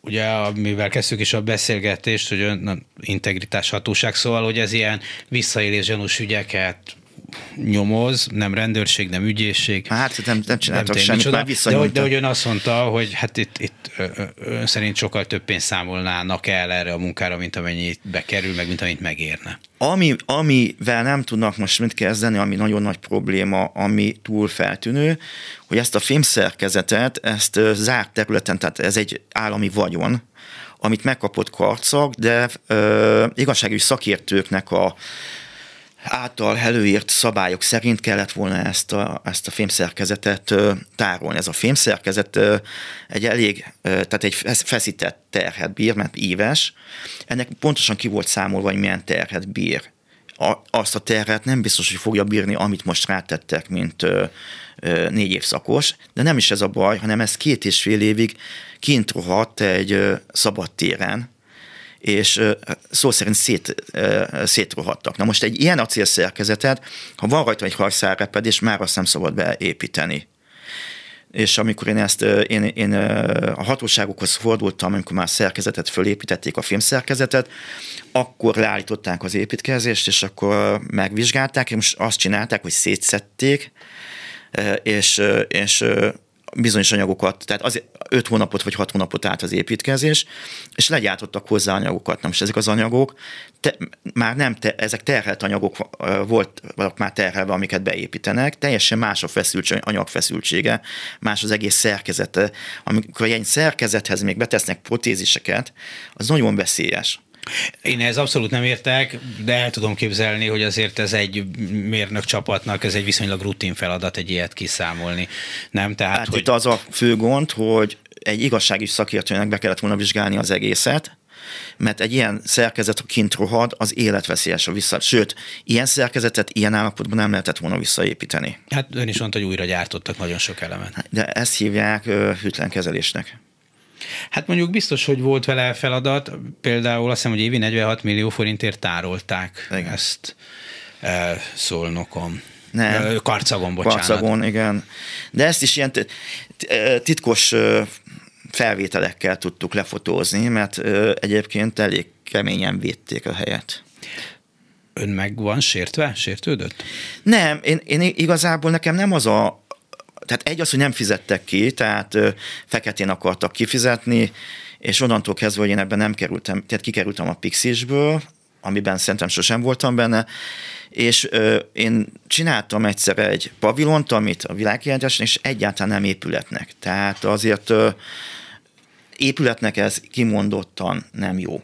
ugye, mivel kezdtük is a beszélgetést, hogy ön, integritás hatóság, szóval, hogy ez ilyen visszaélés gyanús ügyeket nyomoz, nem rendőrség, nem ügyészség. Hát nem, nem csináltak nem semmit, már de, hogy, de hogy ön azt mondta, hogy hát itt, itt ön szerint sokkal több pénzt számolnának el erre a munkára, mint amennyit bekerül, meg mint amit megérne. Ami, amivel nem tudnak most mit kezdeni, ami nagyon nagy probléma, ami túl feltűnő, hogy ezt a filmszerkezetet, ezt zárt területen, tehát ez egy állami vagyon, amit megkapott karcag, de ö, igazságügyi szakértőknek a által előírt szabályok szerint kellett volna ezt a, ezt a fémszerkezetet tárolni. Ez a fémszerkezet egy elég, tehát egy feszített terhet bír, mert éves. Ennek pontosan ki volt számolva, hogy milyen terhet bír. A, azt a terhet nem biztos, hogy fogja bírni, amit most rátettek, mint ö, ö, négy évszakos, de nem is ez a baj, hanem ez két és fél évig kint rohadt egy szabad téren, és szó szerint szét, szétrohadtak. Na most egy ilyen acélszerkezetet, ha van rajta egy hajszárrepedés, már azt nem szabad beépíteni és amikor én ezt, én, én a hatóságokhoz fordultam, amikor már szerkezetet fölépítették, a filmszerkezetet, akkor leállították az építkezést, és akkor megvizsgálták, és most azt csinálták, hogy szétszették, és, és bizonyos anyagokat, tehát az 5 hónapot vagy 6 hónapot állt az építkezés, és legyártottak hozzá anyagokat. Na most ezek az anyagok te, már nem, te, ezek terhelt anyagok volt, vagy már terhelve, amiket beépítenek, teljesen más a feszültség, anyagfeszültsége, más az egész szerkezete. Amikor egy szerkezethez még betesznek protéziseket, az nagyon veszélyes. Én ez abszolút nem értek, de el tudom képzelni, hogy azért ez egy mérnök csapatnak, ez egy viszonylag rutin feladat egy ilyet kiszámolni. Nem? Tehát, hát hogy... itt az a fő gond, hogy egy igazságügyi szakértőnek be kellett volna vizsgálni az egészet, mert egy ilyen szerkezet, ha kint rohad, az életveszélyes a vissza. Sőt, ilyen szerkezetet ilyen állapotban nem lehetett volna visszaépíteni. Hát ön is mondta, hogy újra gyártottak nagyon sok elemet. De ezt hívják hűtlen kezelésnek. Hát mondjuk biztos, hogy volt vele feladat, például azt hiszem, hogy évi 46 millió forintért tárolták igen. ezt e, Szolnokon. Nem. Karcagon, bocsánat. Karcagon, igen. De ezt is ilyen titkos felvételekkel tudtuk lefotózni, mert egyébként elég keményen védték a helyet. Ön meg van sértve? Sértődött? Nem, én, én igazából nekem nem az a tehát egy az, hogy nem fizettek ki, tehát feketén akartak kifizetni, és onnantól kezdve, hogy én ebben nem kerültem, tehát kikerültem a Pixisből, amiben szerintem sosem voltam benne, és ö, én csináltam egyszer egy pavilont, amit a világkiállításon, és egyáltalán nem épületnek. Tehát azért ö, épületnek ez kimondottan nem jó.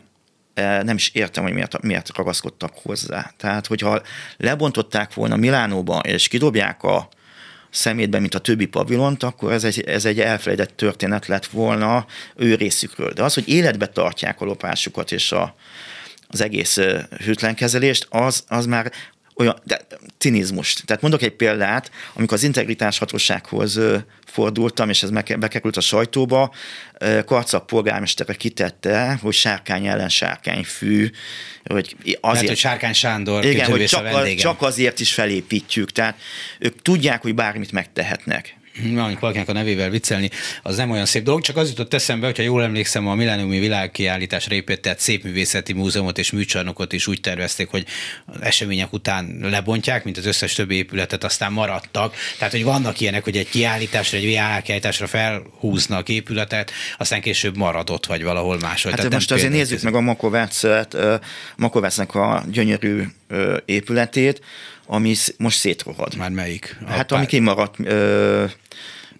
Nem is értem, hogy miért, miért ragaszkodtak hozzá. Tehát, hogyha lebontották volna Milánóban, és kidobják a szemétben, mint a többi pavilont, akkor ez egy, ez egy elfelejtett történet lett volna ő részükről. De az, hogy életbe tartják a lopásukat és a, az egész hűtlenkezelést, az, az már olyan de, cinizmus. Tehát mondok egy példát, amikor az integritás hatósághoz fordultam, és ez bekerült a sajtóba, Karcak polgármestere kitette, hogy sárkány ellen sárkányfű, hogy azért... Mert, hogy Sárkány Sándor igen, hogy csak, a, csak azért is felépítjük. Tehát ők tudják, hogy bármit megtehetnek valamit valakinek a nevével viccelni, az nem olyan szép dolog, csak az jutott eszembe, hogyha jól emlékszem, a Millenniumi Világkiállításra épített Szépművészeti Múzeumot és műcsarnokot is úgy tervezték, hogy az események után lebontják, mint az összes többi épületet, aztán maradtak. Tehát, hogy vannak ilyenek, hogy egy kiállításra, egy világkiállításra felhúznak épületet, aztán később maradott, vagy valahol máshol. Hát Tehát most azért nézzük meg a Makovácet, Makovácnak a gyönyörű épületét, ami most szétrohad. Már melyik? A hát pár... ami kimaradt ö,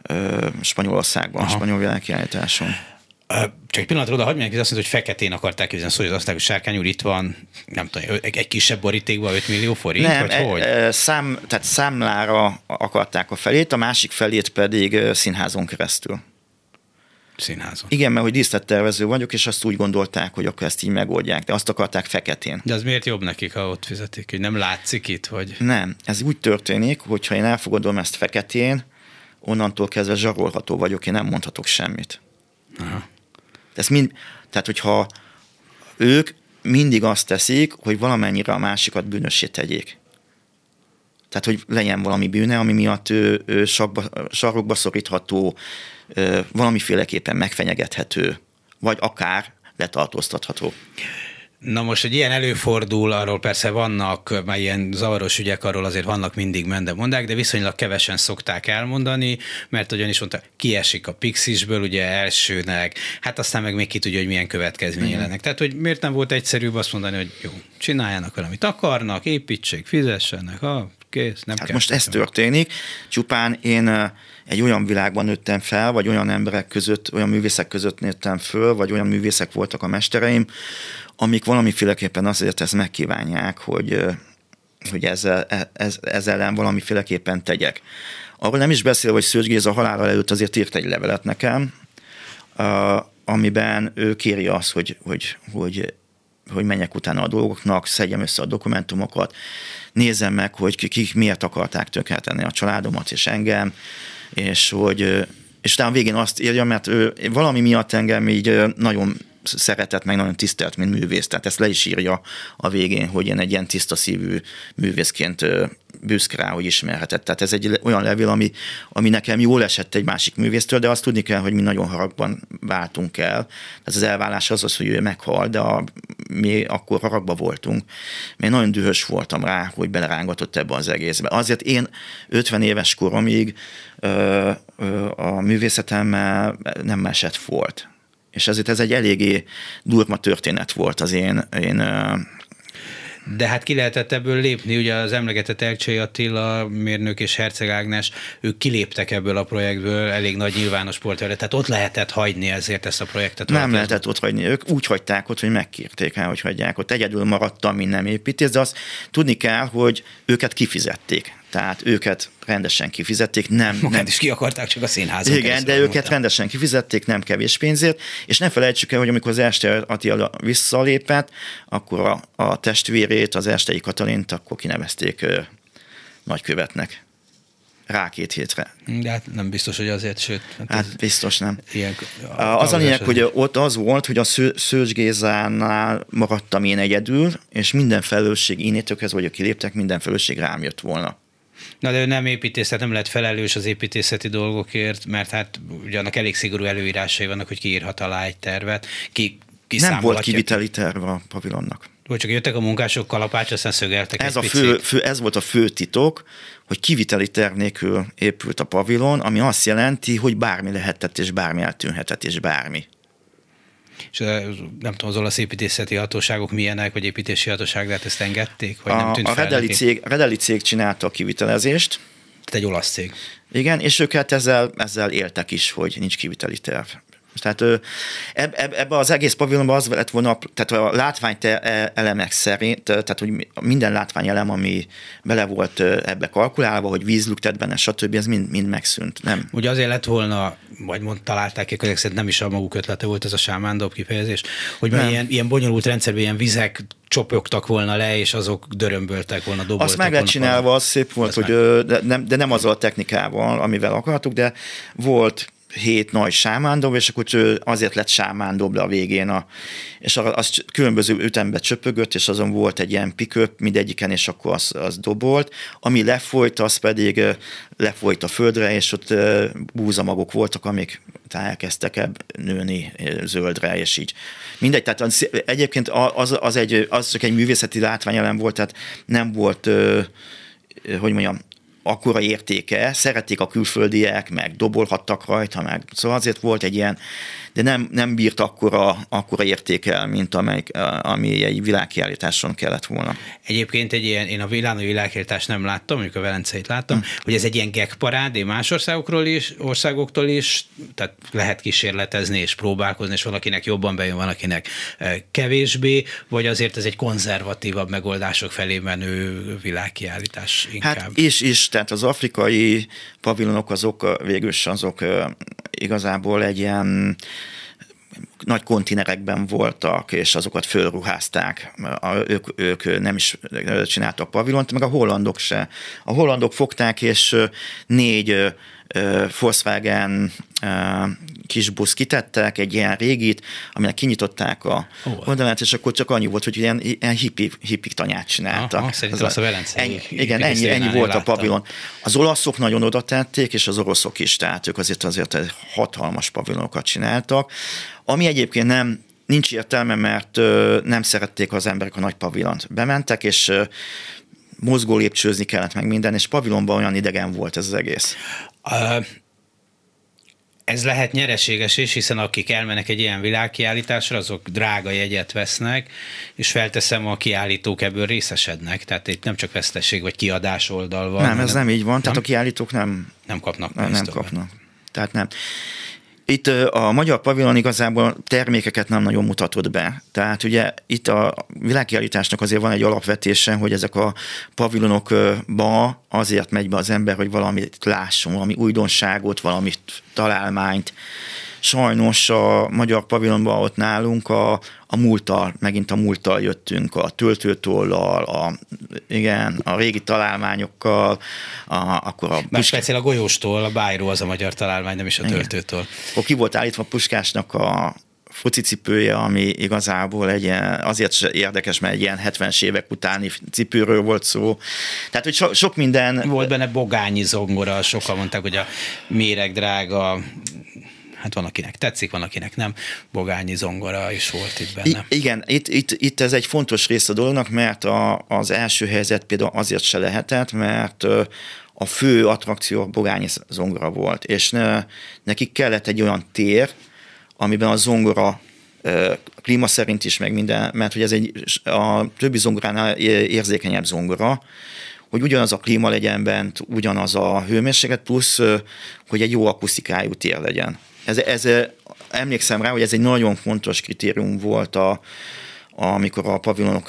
ö, Spanyolországban, Aha. spanyol világkiállításon. Csak egy pillanatra oda hagyj meg, azt mondta, hogy feketén akarták képzelni, szóval az hogy Sárkány úr itt van, nem tudom, egy, egy kisebb borítékban 5 millió forint, nem, vagy e, hogy? E, szám, tehát számlára akarták a felét, a másik felét pedig színházon keresztül színházon. Igen, mert hogy díszlettervező vagyok, és azt úgy gondolták, hogy akkor ezt így megoldják, de azt akarták feketén. De az miért jobb nekik, ha ott fizetik, hogy nem látszik itt, vagy? Nem, ez úgy történik, hogyha én elfogadom ezt feketén, onnantól kezdve zsarolható vagyok, én nem mondhatok semmit. Aha. Ez mind, tehát, hogyha ők mindig azt teszik, hogy valamennyire a másikat bűnössé tegyék. Tehát, hogy legyen valami bűne, ami miatt ő, ő sarokba, sarokba szorítható, valamiféleképpen megfenyegethető, vagy akár letartóztatható. Na most, hogy ilyen előfordul, arról persze vannak, már ilyen zavaros ügyek, arról azért vannak mindig mendemondák, de viszonylag kevesen szokták elmondani, mert ugyanis mondta, kiesik a Pixisből, ugye elsőnek, hát aztán meg még ki tudja, hogy milyen következménye mm. lennek. Tehát, hogy miért nem volt egyszerűbb azt mondani, hogy jó, csináljanak valamit akarnak, építsék, fizessenek, ha kész, nem hát kell. most ez történik, csupán én egy olyan világban nőttem fel, vagy olyan emberek között, olyan művészek között nőttem föl, vagy olyan művészek voltak a mestereim, amik valamiféleképpen azért ezt megkívánják, hogy, hogy ezzel, e, ez, ezzel ellen valamiféleképpen tegyek. Arról nem is beszél, hogy Szőcs Géza halála előtt azért írt egy levelet nekem, amiben ő kéri azt, hogy, hogy, hogy, hogy menjek utána a dolgoknak, szedjem össze a dokumentumokat, nézzem meg, hogy kik miért akarták tönkretenni a családomat és engem, és hogy és utána végén azt írja, mert ő valami miatt engem így nagyon szeretett, meg nagyon tisztelt, mint művész. Tehát ezt le is írja a végén, hogy én egy ilyen tiszta szívű művészként büszke rá, hogy ismerhetett. Tehát ez egy olyan levél, ami, ami nekem jól esett egy másik művésztől, de azt tudni kell, hogy mi nagyon haragban váltunk el. Tehát az elvállás az az, hogy ő meghal, de a, mi akkor haragba voltunk. Én nagyon dühös voltam rá, hogy belerángatott ebbe az egészbe. Azért én 50 éves koromig ö, ö, a művészetemmel nem esett volt. És ezért ez egy eléggé durva történet volt az én, én de hát ki lehetett ebből lépni, ugye az emlegetett Elcsei Attila mérnök és Herceg Ágnes, ők kiléptek ebből a projektből elég nagy nyilvános sportverre, tehát ott lehetett hagyni ezért ezt a projektet. Nem lehetett ott hagyni, ők úgy hagyták ott, hogy megkérték el, hogy hagyják ott. Egyedül maradtam, mint nem építés, de azt tudni kell, hogy őket kifizették tehát őket rendesen kifizették. Nem, Magát nem. is ki akarták, csak a színházon Igen, de őket mondtam. rendesen kifizették, nem kevés pénzért, és ne felejtsük el, hogy amikor az este Attila visszalépett, akkor a, a testvérét, az estei Katalint, akkor kinevezték ö, nagykövetnek rá két hétre. De hát nem biztos, hogy azért, sőt. Hát, hát biztos nem. Ilyen, az a lényeg, hogy ott az volt, hogy a Szőcs Gézánál maradtam én egyedül, és minden felelősség, én kezdve, hogy kiléptek, minden felelősség rám jött volna. Na de ő nem építész, tehát nem lett felelős az építészeti dolgokért, mert hát ugye annak elég szigorú előírásai vannak, hogy kiírhat alá egy tervet. Ki, ki nem volt kiviteli terve a pavilonnak. Vagy csak jöttek a munkások kalapács, aztán szögeltek ez, a fő, fő, ez volt a fő titok, hogy kiviteli terv nélkül épült a pavilon, ami azt jelenti, hogy bármi lehetett, és bármi eltűnhetett, és bármi. És nem tudom, az olasz építészeti hatóságok milyenek, vagy építési hatóság, de hát ezt engedték? Vagy a, nem tűnt a Redeli cég, Redeli cég csinálta a kivitelezést. Tehát egy olasz cég. Igen, és ők hát ezzel, ezzel éltek is, hogy nincs kiviteli terv. Tehát eb, eb, ebbe az egész pavilonban az lett volna, tehát a látvány e, elemek szerint, tehát hogy minden látványelem, ami bele volt ebbe kalkulálva, hogy vízlüktet benne, stb., ez mind, mind megszűnt. Nem. Ugye azért lett volna, vagy mond, találták ki, hogy nem is a maguk ötlete volt ez a sámándob kifejezés, hogy ilyen, ilyen bonyolult rendszerben ilyen vizek csopogtak volna le, és azok dörömböltek volna, doboltak Azt meg lett csinálva, az szép volt, hogy, de, nem, de nem azzal a technikával, amivel akartuk, de volt hét nagy sámándob, és akkor azért lett sámándob a végén, a, és az különböző ütembe csöpögött, és azon volt egy ilyen piköp mindegyiken, és akkor az, az dobolt. Ami lefolyt, az pedig lefolyt a földre, és ott búzamagok voltak, amik elkezdtek ebb nőni zöldre, és így. Mindegy, tehát az, egyébként az, az, egy, az csak egy művészeti látványelem volt, tehát nem volt hogy mondjam, akkora értéke, szerették a külföldiek, meg dobolhattak rajta, meg szóval azért volt egy ilyen de nem, nem bírt akkora, akkora értékel, mint amelyik, ami egy világkiállításon kellett volna. Egyébként egy ilyen, én a világi világkiállítást nem láttam, mondjuk a Velenceit láttam, hm. hogy ez egy ilyen gegparád, más országokról is, országoktól is, tehát lehet kísérletezni és próbálkozni, és valakinek jobban bejön, van akinek e, kevésbé, vagy azért ez egy konzervatívabb megoldások felé menő világkiállítás inkább? Hát és is, tehát az afrikai pavilonok azok végül azok igazából egy ilyen nagy kontinerekben voltak, és azokat fölruházták. Ők, ők nem is csináltak pavilont, meg a hollandok se. A hollandok fogták, és négy Volkswagen kis busz kitettek, egy ilyen régit, aminek kinyitották a oh. oldalát, és akkor csak annyi volt, hogy ilyen, ilyen hippi, hippi tanyát csináltak. Aha, szerintem az a, a ennyi, Igen, ennyi, ennyi volt a pavilon. Az olaszok nagyon oda tették, és az oroszok is, tehát ők azért azért hatalmas pavilonokat csináltak, ami egyébként nem nincs értelme, mert nem szerették az emberek a nagy pavilont. Bementek, és mozgó lépcsőzni kellett meg minden, és pavilonban olyan idegen volt ez az egész. Uh, ez lehet nyereséges is, hiszen akik elmennek egy ilyen világkiállításra, azok drága jegyet vesznek, és felteszem, a kiállítók ebből részesednek, tehát itt nem csak vesztesség vagy kiadás oldal van. Nem, ez nem így van, nem? tehát a kiállítók nem, nem kapnak Nem, nem kapnak. Tehát nem. Itt a magyar pavilon igazából termékeket nem nagyon mutatott be. Tehát ugye itt a világkiállításnak azért van egy alapvetése, hogy ezek a pavilonokba azért megy be az ember, hogy valamit lásson, valami újdonságot, valamit találmányt, sajnos a magyar pavilonban ott nálunk a, a múlttal, megint a múlttal jöttünk, a töltőtollal, a, igen, a régi találmányokkal, a, akkor a... Más speciál a golyóstól, a bájró az a magyar találmány, nem is a töltőtől. Akkor ki volt állítva Puskásnak a focicipője, ami igazából egy ilyen, azért érdekes, mert egy ilyen 70-es évek utáni cipőről volt szó. Tehát, hogy so, sok minden... Volt benne bogányi zongora, sokan mondták, hogy a méreg drága hát van, akinek tetszik, van, akinek nem. Bogányi zongora is volt itt benne. I- igen, itt, itt, itt ez egy fontos rész a dolognak, mert a, az első helyzet például azért se lehetett, mert a fő attrakció bogányi zongora volt, és ne, nekik kellett egy olyan tér, amiben a zongora klíma szerint is, meg minden, mert hogy ez egy a többi zongoránál érzékenyebb zongora, hogy ugyanaz a klíma legyen bent, ugyanaz a hőmérséklet, plusz, hogy egy jó akusztikájú tér legyen. Ez, ez, emlékszem rá, hogy ez egy nagyon fontos kritérium volt, a, amikor a pavilonok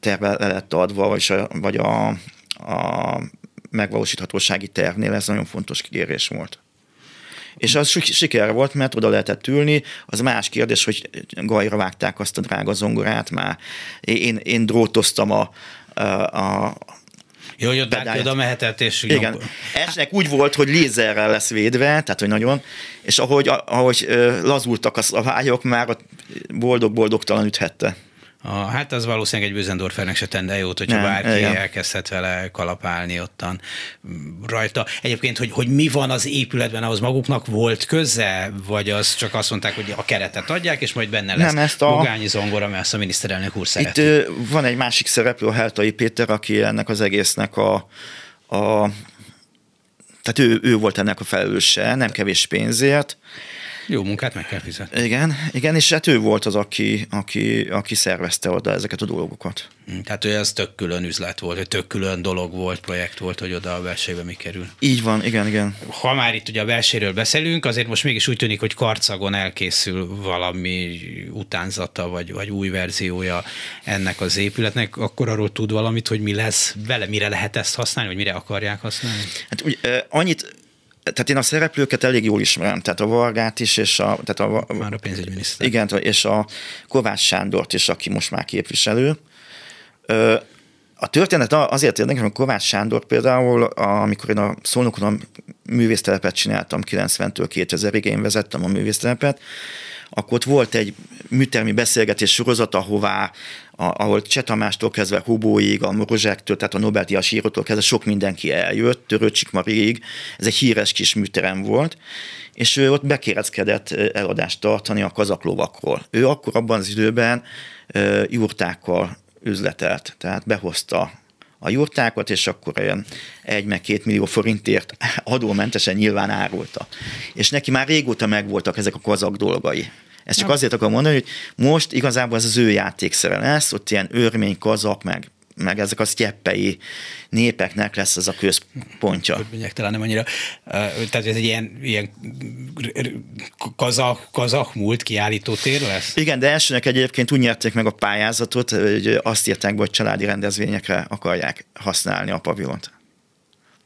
terve le lett adva, vagy a, vagy a, a megvalósíthatósági tervnél ez nagyon fontos kérés volt. És az siker volt, mert oda lehetett ülni. Az más kérdés, hogy gajra vágták azt a drága zongorát már. Én, én drótoztam a, a, a jó, hogy ott oda mehetett, és Igen. Esnek úgy volt, hogy lézerrel lesz védve, tehát hogy nagyon, és ahogy, ahogy lazultak a szlavályok, már boldog-boldogtalan üthette. A, hát az valószínűleg egy Bözendorfernek se tenne jót, hogyha Nem, bárki igen. elkezdhet vele kalapálni ottan rajta. Egyébként, hogy, hogy mi van az épületben, ahhoz maguknak volt köze, vagy az csak azt mondták, hogy a keretet adják, és majd benne lesz Nem, ezt a... Bogányi zongora, mert azt a miniszterelnök úr szereti. Itt van egy másik szereplő, a Heltai Péter, aki ennek az egésznek a, a tehát ő, ő volt ennek a felelőse, nem kevés pénzért, Jó munkát meg kell fizetni. Igen, igen, és hát ő volt az, aki, aki, aki szervezte oda ezeket a dolgokat. Hm, tehát ő ez tök külön üzlet volt, tök külön dolog volt, projekt volt, hogy oda a versébe mi kerül. Így van, igen, igen. Ha már itt ugye a verséről beszélünk, azért most mégis úgy tűnik, hogy Karcagon elkészül valami utánzata, vagy, vagy új verziója ennek az épületnek, akkor arról tud valamit, hogy mi lesz vele, mire lehet ezt használni, vagy mire akarják használni? Hát úgy, annyit tehát én a szereplőket elég jól ismerem, tehát a Vargát is, és a... Tehát a már a pénzügyminiszter. Igen, és a Kovács Sándort is, aki most már képviselő. A történet azért érdekes, hogy Kovács Sándor például, amikor én a Szolnokon a művésztelepet csináltam 90-től 2000-ig, én vezettem a művésztelepet, akkor ott volt egy műtermi beszélgetés sorozat, ahová, a, ahol Cseh Tamástól kezdve Hubóig, a Morozsáktól, tehát a Nobel-díjas írótól kezdve sok mindenki eljött, Törőcsik Mariig, ez egy híres kis műterem volt, és ő ott bekéreckedett eladást tartani a kazaklovakról. Ő akkor abban az időben jurtákkal üzletelt, tehát behozta a jurtákat, és akkor olyan egy meg két millió forintért adómentesen nyilván árulta. És neki már régóta megvoltak ezek a kazak dolgai. Ezt csak azért akarom mondani, hogy most igazából ez az ő játékszere lesz, ott ilyen örmény, kazak, meg meg ezek a sztyeppei népeknek lesz ez a központja. Örmények talán nem annyira. Tehát ez egy ilyen, ilyen kazak, kazak múlt kiállító tér lesz? Igen, de elsőnek egyébként úgy nyerték meg a pályázatot, hogy azt írták be, hogy családi rendezvényekre akarják használni a pavilont.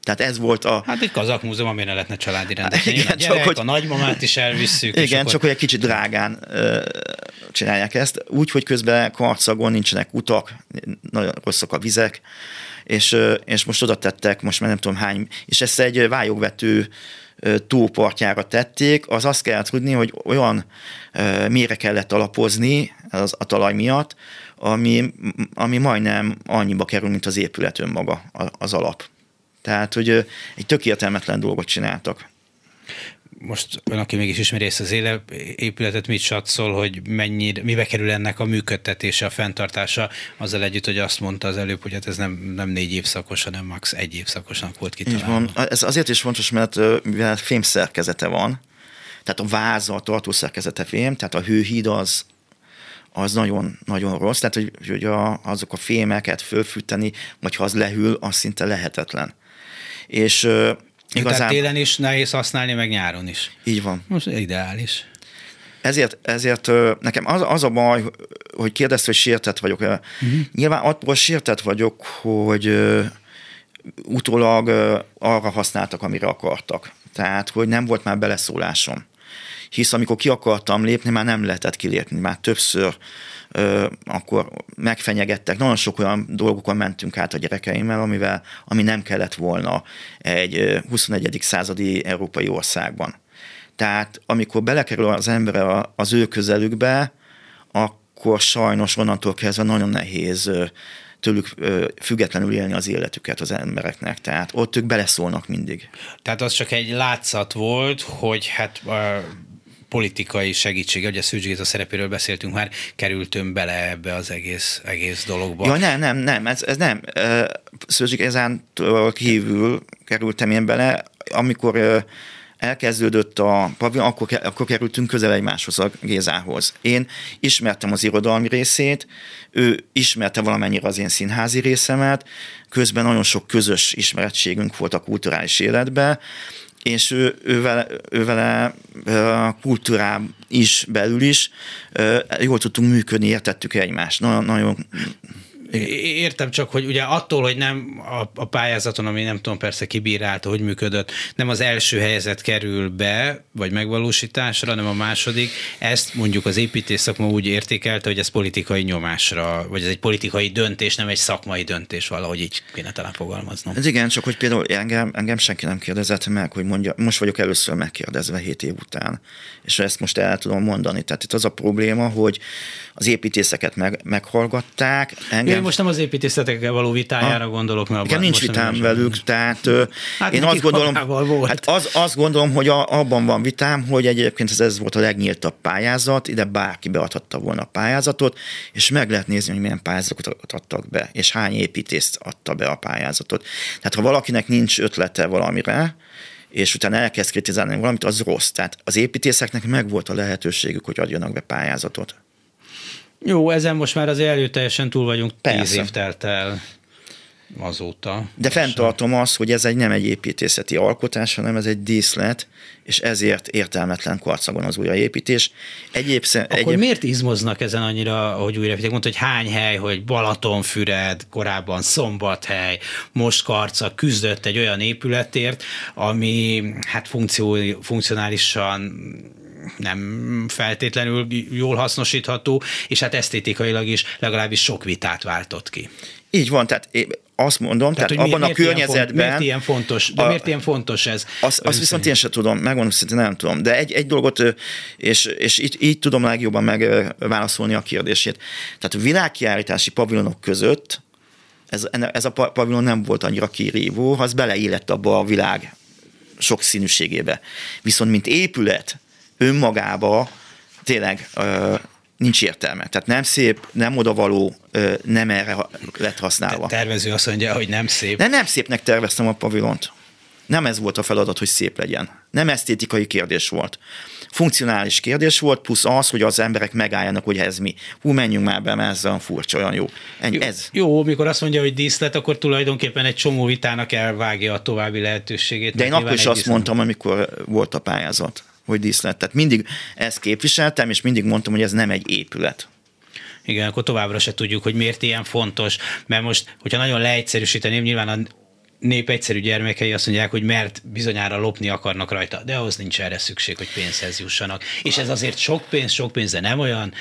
Tehát ez volt a... Hát egy kazak múzeum, amire lehetne családi rendezvény. Igen, a gyerek, csak, hogy... a nagymamát is elvisszük. Igen, csak akkor... hogy egy kicsit drágán ö, csinálják ezt. Úgy, hogy közben karcagon nincsenek utak, nagyon rosszak a vizek, és, és most oda tettek, most már nem tudom hány, és ezt egy vályogvető túlpartjára tették, az azt kell tudni, hogy olyan mére kellett alapozni az, a talaj miatt, ami, ami majdnem annyiba kerül, mint az épület önmaga, az alap. Tehát, hogy egy tök értelmetlen dolgot csináltak. Most ön, aki mégis ismeri ezt az éle, épületet, mit satszol, hogy mennyi, mibe kerül ennek a működtetése, a fenntartása, azzal együtt, hogy azt mondta az előbb, hogy hát ez nem, nem négy évszakos, hanem max. egy évszakosnak volt kitalálva. Így van. Ez azért is fontos, mert mivel fémszerkezete van, tehát a váza, a tartószerkezete fém, tehát a hőhíd az, az nagyon, nagyon rossz, tehát hogy, hogy a, azok a fémeket fölfűteni, vagy ha az lehűl, az szinte lehetetlen. És Igazán... Tehát télen is nehéz használni, meg nyáron is. Így van. Most ideális. Ezért, ezért nekem az, az a baj, hogy kérdezte, hogy sértett vagyok. Uh-huh. Nyilván attól sértett vagyok, hogy utólag arra használtak, amire akartak. Tehát, hogy nem volt már beleszólásom. Hisz amikor ki akartam lépni, már nem lehetett kilépni. Már többször akkor megfenyegettek. Nagyon sok olyan dolgokon mentünk át a gyerekeimmel, amivel, ami nem kellett volna egy 21. századi európai országban. Tehát amikor belekerül az ember az ő közelükbe, akkor sajnos onnantól kezdve nagyon nehéz tőlük függetlenül élni az életüket az embereknek. Tehát ott ők beleszólnak mindig. Tehát az csak egy látszat volt, hogy hát politikai segítség, ugye Szűcs Géza szerepéről beszéltünk már, kerültünk bele ebbe az egész, egész dologba. Ja, nem, nem, nem, ez, ez nem. Szűcs Gézántól kívül kerültem én bele, amikor elkezdődött a pavilon, akkor, akkor kerültünk közel egymáshoz a Gézához. Én ismertem az irodalmi részét, ő ismerte valamennyire az én színházi részemet, közben nagyon sok közös ismerettségünk volt a kulturális életben, és ő, ővele, ővele a kultúrám is belül is jól tudtunk működni, értettük egymást. Nagyon, nagyon Értem csak, hogy ugye attól, hogy nem a, a pályázaton, ami nem tudom persze kibírálta, hogy működött, nem az első helyzet kerül be, vagy megvalósításra, hanem a második, ezt mondjuk az építész szakma úgy értékelte, hogy ez politikai nyomásra, vagy ez egy politikai döntés, nem egy szakmai döntés, valahogy így kéne talán fogalmaznom. Ez igen, csak hogy például engem, engem senki nem kérdezett meg, hogy mondja, most vagyok először megkérdezve hét év után, és ezt most el tudom mondani. Tehát itt az a probléma, hogy az építészeket meg, meghallgatták. Engem... Most nem az építészetekkel való vitájára ha, gondolok. Mert abban, nincs vitám velük, tehát hát én azt gondolom, volt. Hát az, azt gondolom, hogy a, abban van vitám, hogy egyébként ez, ez volt a legnyíltabb pályázat, ide bárki beadhatta volna a pályázatot, és meg lehet nézni, hogy milyen pályázatot adtak be, és hány építészt adta be a pályázatot. Tehát ha valakinek nincs ötlete valamire, és utána elkezd kritizálni valamit, az rossz. Tehát az építészeknek megvolt a lehetőségük, hogy adjanak be pályázatot. Jó, ezen most már az előteljesen túl vagyunk, Persze. tíz év telt el azóta. De fenntartom azt, hogy ez egy nem egy építészeti alkotás, hanem ez egy díszlet, és ezért értelmetlen karcagon az újraépítés. Egyéb, Akkor egyéb... miért izmoznak ezen annyira, hogy újraépítik? Mondta, hogy hány hely, hogy Balatonfüred, korábban Szombathely, most Karca küzdött egy olyan épületért, ami hát funkció, funkcionálisan nem feltétlenül jól hasznosítható, és hát esztétikailag is legalábbis sok vitát váltott ki. Így van, tehát azt mondom, tehát, tehát abban miért, a környezetben... Miért ilyen fontos, de a, miért ilyen fontos ez? Azt, azt viszont én sem tudom, megmondom szintén nem tudom, de egy, egy dolgot, és, és így, így tudom legjobban megválaszolni a kérdését. Tehát a világkiállítási pavilonok között ez, ez a pavilon nem volt annyira kirívó, az beleillett abba a világ sokszínűségébe. Viszont mint épület önmagába tényleg nincs értelme. Tehát nem szép, nem odavaló, nem erre lett használva. Te tervező azt mondja, hogy nem szép. De nem szépnek terveztem a pavilont. Nem ez volt a feladat, hogy szép legyen. Nem esztétikai kérdés volt. Funkcionális kérdés volt, plusz az, hogy az emberek megálljanak, hogy ez mi. Hú, menjünk már be, mert ez olyan furcsa, olyan jó. Ennyi, ez. Jó, mikor azt mondja, hogy díszlet, akkor tulajdonképpen egy csomó vitának elvágja a további lehetőségét. De én akkor is azt mondtam, amikor volt a pályázat hogy díszlet. Tehát mindig ezt képviseltem, és mindig mondtam, hogy ez nem egy épület. Igen, akkor továbbra se tudjuk, hogy miért ilyen fontos, mert most, hogyha nagyon leegyszerűsíteném, nyilván a nép egyszerű gyermekei azt mondják, hogy mert bizonyára lopni akarnak rajta, de ahhoz nincs erre szükség, hogy pénzhez jussanak. És ez azért sok pénz, sok pénz, de nem olyan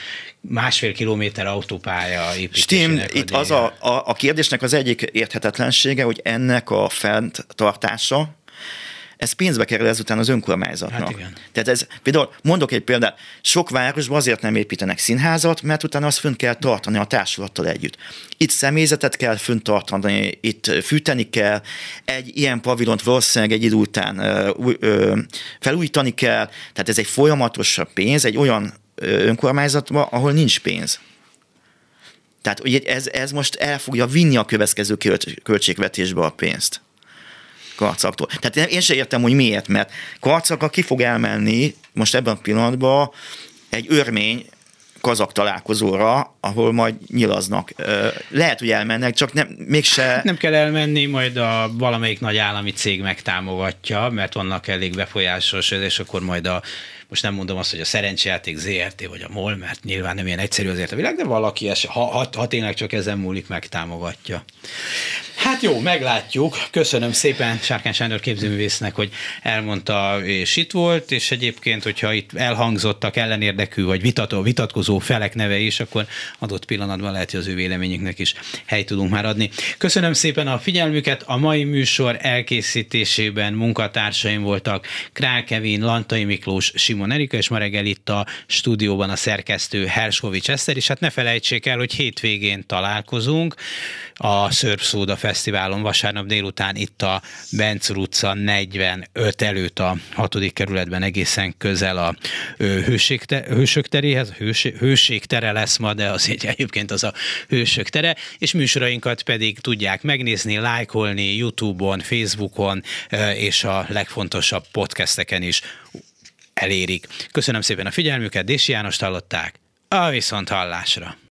másfél kilométer autópálya építésének Stim, itt az a, a, a kérdésnek az egyik érthetetlensége, hogy ennek a fenntartása, ez pénzbe kerül ezután az önkormányzatnak. Hát igen. Tehát ez, például mondok egy példát, sok városban azért nem építenek színházat, mert utána azt fönt kell tartani a társulattal együtt. Itt személyzetet kell fönt tartani, itt fűteni kell, egy ilyen pavilont valószínűleg egy idő után ö, ö, felújítani kell, tehát ez egy folyamatosabb pénz, egy olyan önkormányzatban, ahol nincs pénz. Tehát ugye ez, ez most el fogja vinni a következő költségvetésbe a pénzt karcaktól. Tehát én sem értem, hogy miért, mert karcaka ki fog elmenni most ebben a pillanatban egy örmény kazak találkozóra, ahol majd nyilaznak. Lehet, hogy elmennek, csak nem, mégse... Nem kell elmenni, majd a valamelyik nagy állami cég megtámogatja, mert vannak elég befolyásos, és akkor majd a most nem mondom azt, hogy a szerencsejáték ZRT vagy a MOL, mert nyilván nem ilyen egyszerű azért a világ, de valaki, es, ha, ha, ha tényleg csak ezen múlik, megtámogatja. Hát jó, meglátjuk. Köszönöm szépen Sárkán Sándor képzőművésznek, hogy elmondta, és itt volt, és egyébként, hogyha itt elhangzottak ellenérdekű, vagy vitató, vitatkozó felek neve is, akkor adott pillanatban lehet, hogy az ő véleményüknek is hely tudunk már adni. Köszönöm szépen a figyelmüket. A mai műsor elkészítésében munkatársaim voltak Král Lantai Miklós, Simon Erika, és ma reggel itt a stúdióban a szerkesztő Herskovics Eszter, és hát ne felejtsék el, hogy hétvégén találkozunk a Szörp Szóda Fesztiválon vasárnap délután itt a Bencur utca 45 előtt a 6. kerületben egészen közel a hőség te, Hősök teréhez, hőség, hőség tere lesz ma, de az egy egyébként az a Hősök tere, és műsorainkat pedig tudják megnézni, lájkolni YouTube-on, Facebookon, és a legfontosabb podcasteken is elérik. Köszönöm szépen a figyelmüket, Dési János hallották, a viszont hallásra.